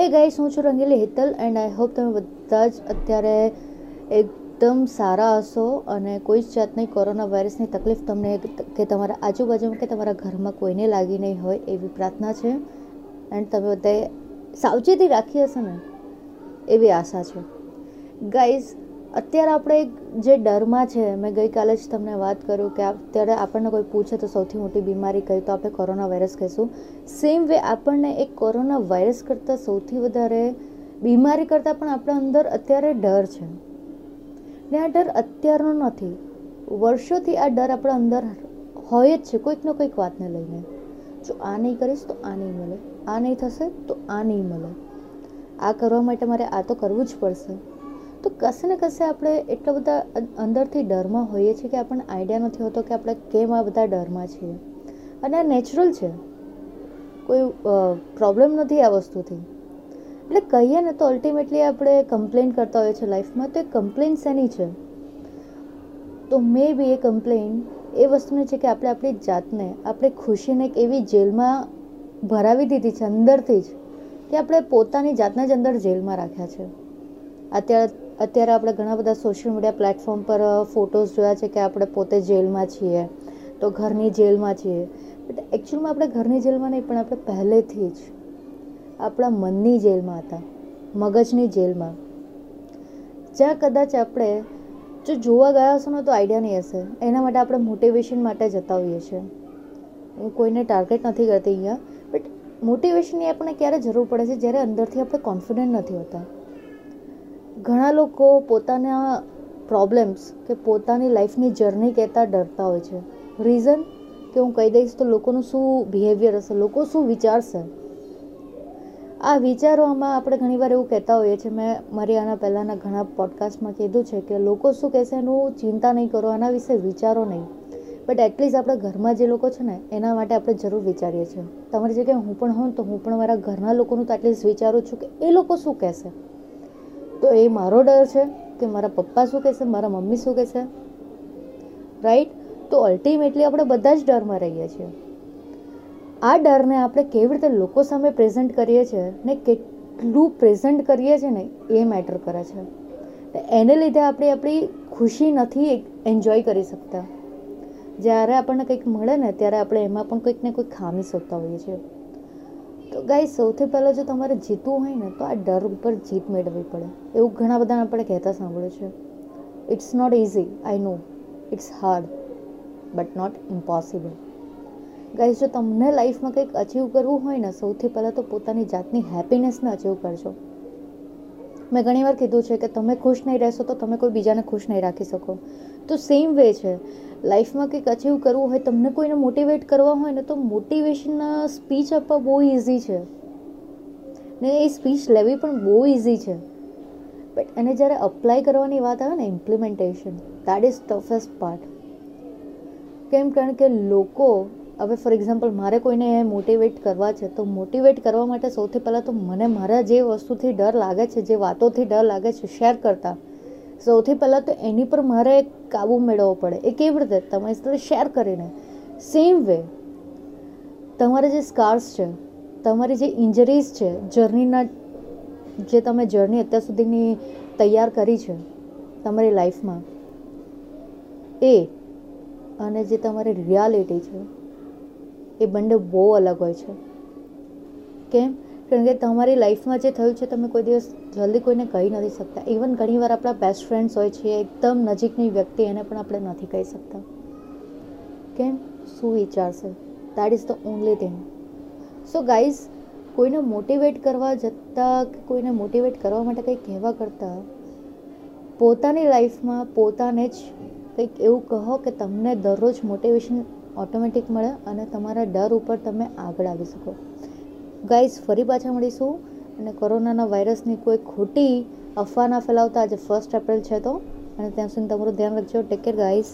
હે ગાઈસ હું છું Rangili Hetal and I hope તમે બધા જ અત્યારે એકદમ સારા હશો અને કોઈ જ જાતની કોરોના વાયરસની તકલીફ તમને કે તમારા આજુબાજુમાં કે તમારા ઘરમાં કોઈને લાગી નહીં હોય એવી પ્રાર્થના છે. એન્ડ તમે બધાએ સાવચેતી રાખી હશે ને? એવી આશા છે. ગાઈઝ અત્યારે આપણે જે ડરમાં છે, મેં ગઈકાલે જ તમને વાત કર્યું કે અત્યારે આપણને કોઈ પૂછે તો સૌથી મોટી બીમારી કહી તો આપણે કોરોના વાયરસ કહીશું. સેમ વે આપણને એક કોરોના વાયરસ કરતાં સૌથી વધારે બીમારી કરતાં પણ આપણા અંદર અત્યારે ડર છે. ને આ ડર અત્યારનો નથી. વર્ષોથી આ ડર આપણા અંદર હોય જ છે, કોઈક ને કોઈક વાતને લઈને. જો આ નહીં કરીશ તો આ નહીં મળે, આ નહીં થશે તો આ નહીં મળે. આ કરવા માટે મારે આ તો કરવું જ પડશે. તો કશે ને કશે આપણે એટલા બધા અંદરથી ડરમાં હોઈએ છીએ કે આપણને આઈડિયા નથી હોતો કે આપણે કેમ આ બધા ડરમાં છીએ. અને આ નેચરલ છે. કોઈ પ્રોબ્લેમ નથી આ વસ્તુથી. એટલે કહીએ ને તો અલ્ટિમેટલી આપણે કમ્પ્લેન કરતા હોઈએ છીએ લાઈફમાં, તો એ કમ્પ્લેન શેની છે? તો મે બી એ કમ્પ્લેન એ વસ્તુની છે કે આપણે આપણી જાતને, આપણે ખુશીને એક એવી જેલમાં ભરાવી દીધી છે અંદરથી જ, કે આપણે પોતાની જાતને જ અંદર જેલમાં રાખ્યા છે. અત્યારે અત્યારે આપણે ઘણા બધા સોશિયલ મીડિયા પ્લેટફોર્મ પર ફોટોઝ જોયા છે કે આપણે પોતે જેલમાં છીએ, તો ઘરની જેલમાં છીએ. બટ એકચ્યુઅલમાં આપણે ઘરની જેલમાં નહીં, પણ આપણે પહેલેથી જ આપણા મનની જેલમાં હતા, મગજની જેલમાં. જ્યાં કદાચ આપણે, જો જોવા ગયા હશો ને તો આઈડિયા નહીં હશે. એના માટે આપણે મોટિવેશન માટે જતા હોઈએ છીએ. હું કોઈને ટાર્ગેટ નથી કરતી અહીંયા બટ મોટિવેશનની આપણને ક્યારે જરૂર પડે છે? જ્યારે અંદરથી આપણે કોન્ફિડન્ટ નથી હોતા. ઘણા લોકો પોતાના પ્રોબ્લેમ્સ કે પોતાની લાઈફની જર્ની કહેતા ડરતા હોય છે. રીઝન કે હું કહી દઈશ તો લોકોનું શું બિહેવિયર હશે, લોકો શું વિચારશે? આ વિચારોમાં આપણે ઘણીવાર એવું કહેતા હોઈએ છીએ, મેં મારી આના પહેલાંના ઘણા પોડકાસ્ટમાં કીધું છે કે લોકો શું કહેશે એનું ચિંતા નહીં કરો, આના વિશે વિચારો નહીં. બટ એટલીસ્ટ આપણા ઘરમાં જે લોકો છે ને, એના માટે આપણે જરૂર વિચારીએ છીએ. તમારી જગ્યાએ હું પણ હોઉં તો હું પણ મારા ઘરના લોકોનું તો એટલીસ્ટ વિચારું છું કે એ લોકો શું કહેશે? તો એ મારો ડર છે કે મારા પપ્પા શું કહેશે, મારા મમ્મી શું કહેશે? રાઈટ તો અલ્ટિમેટલી આપણે બધા જ ડરમાં રહીએ છીએ. આ ડરને આપણે કેવી રીતે લોકો સામે પ્રેઝન્ટ કરીએ છીએ ને કેટલું પ્રેઝન્ટ કરીએ છીએ ને એ મેટર કરે છે. એને લીધે આપણે આપણી ખુશી નથી એન્જોય કરી શકતા. જ્યારે આપણને કંઈક મળે ને ત્યારે આપણે એમાં પણ કંઈક ને કંઈક ખામી શોધતા હોઈએ છીએ. તો ગાય સૌથી પહેલાં જો તમારે જીતવું હોય ને, તો આ ડર ઉપર જીત મેળવવી પડે. એવું ઘણા બધા આપણે કહેતા સાંભળ્યું છે. It's not easy I know it's hard but not impossible guys જો તમને લાઈફમાં કંઈક અચીવ કરવું હોય ને, સૌથી પહેલાં તો પોતાની જાતની હેપીનેસને અચીવ કરજો. મેં ઘણીવાર કીધું છે કે તમે ખુશ નહીં રહેશો તો તમે કોઈ બીજાને ખુશ નહીં રાખી શકો. તો સેમ વે છે. લાઈફમાં કંઈક અચીવ કરવું હોય, તમને કોઈને મોટિવેટ કરવા હોય ને તો મોટિવેશનના સ્પીચ આપવા બહુ ઇઝી છે. ને એ સ્પીચ લેવી પણ બહુ ઇઝી છે. બટ એને જ્યારે અપ્લાય કરવાની વાત આવે ને implementation that is toughest part કેમ? કારણ કે લોકો હવે ફોર એક્ઝામ્પલ મારે કોઈને મોટિવેટ કરવા છે, તો મોટિવેટ કરવા માટે સૌથી પહેલાં તો મને મારા જે વસ્તુથી ડર લાગે છે, જે વાતોથી ડર લાગે છે શેર કરતા. સૌથી પહેલાં તો એની પર મારે કાબુ મેળવવો પડે. એ કેવી રીતે? સાથે શેર કરીને. સેમ વે તમારે જે સ્કાર્સ છે, તમારી જે ઇન્જરીઝ છે જર્નીના જે તમે જર્ની અત્યાર સુધીની તૈયાર કરી છે, તમારી લાઈફમાં એ અને જે તમારી રિયાલિટી છે એ બંને બહુ અલગ હોય છે. કેમ? કારણ કે તમારી લાઈફમાં જે થયું છે, તમે કોઈ દિવસ જલ્દી કોઈને કહી નથી શકતા. ઇવન ઘણીવાર આપણા બેસ્ટ ફ્રેન્ડ્સ હોય છે, એકદમ નજીકની વ્યક્તિ, એને પણ આપણે નથી કહી શકતા. કેમ? શું વિચારશે that is the only thing so guys કોઈને મોટિવેટ કરવા જતાં કે કોઈને મોટિવેટ કરવા માટે કંઈ કહેવા કરતાં, પોતાની લાઈફમાં પોતાને જ કંઈક એવું કહો કે તમને દરરોજ મોટિવેશન ઓટોમેટિક મળે અને તમારા ડર ઉપર તમે આગળ આવી શકો. ગાઈઝ ફરી પાછા મળીશું. અને કોરોનાના વાયરસની કોઈ ખોટી અફવા ના ફેલાવતા આજે ફર્સ્ટ એપ્રિલ છે તો. અને ત્યાં સુધી તમારું ધ્યાન રાખજો. Take care guys